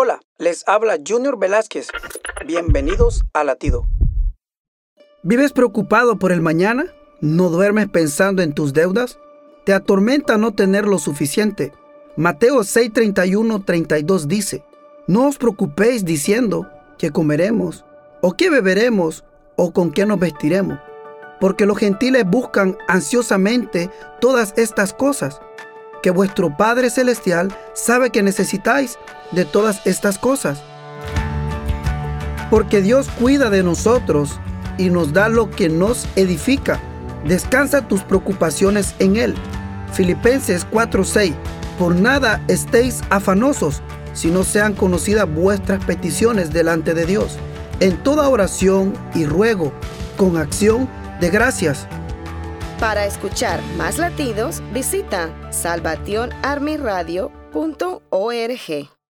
Hola, les habla Junior Velázquez. Bienvenidos a Latido. ¿Vives preocupado por el mañana? ¿No duermes pensando en tus deudas? ¿Te atormenta no tener lo suficiente? Mateo 6:31, 32 dice, No os preocupéis diciendo que comeremos, o qué beberemos, o con qué nos vestiremos, porque los gentiles buscan ansiosamente todas estas cosas, que vuestro Padre Celestial sabe que necesitáis de todas estas cosas. Porque Dios cuida de nosotros y nos da lo que nos edifica. Descansa tus preocupaciones en Él. Filipenses 4:6. Por nada estéis afanosos, si no sean conocidas vuestras peticiones delante de Dios. En toda oración y ruego, con acción de gracias. Para escuchar más latidos, visita salvationarmyradio.org.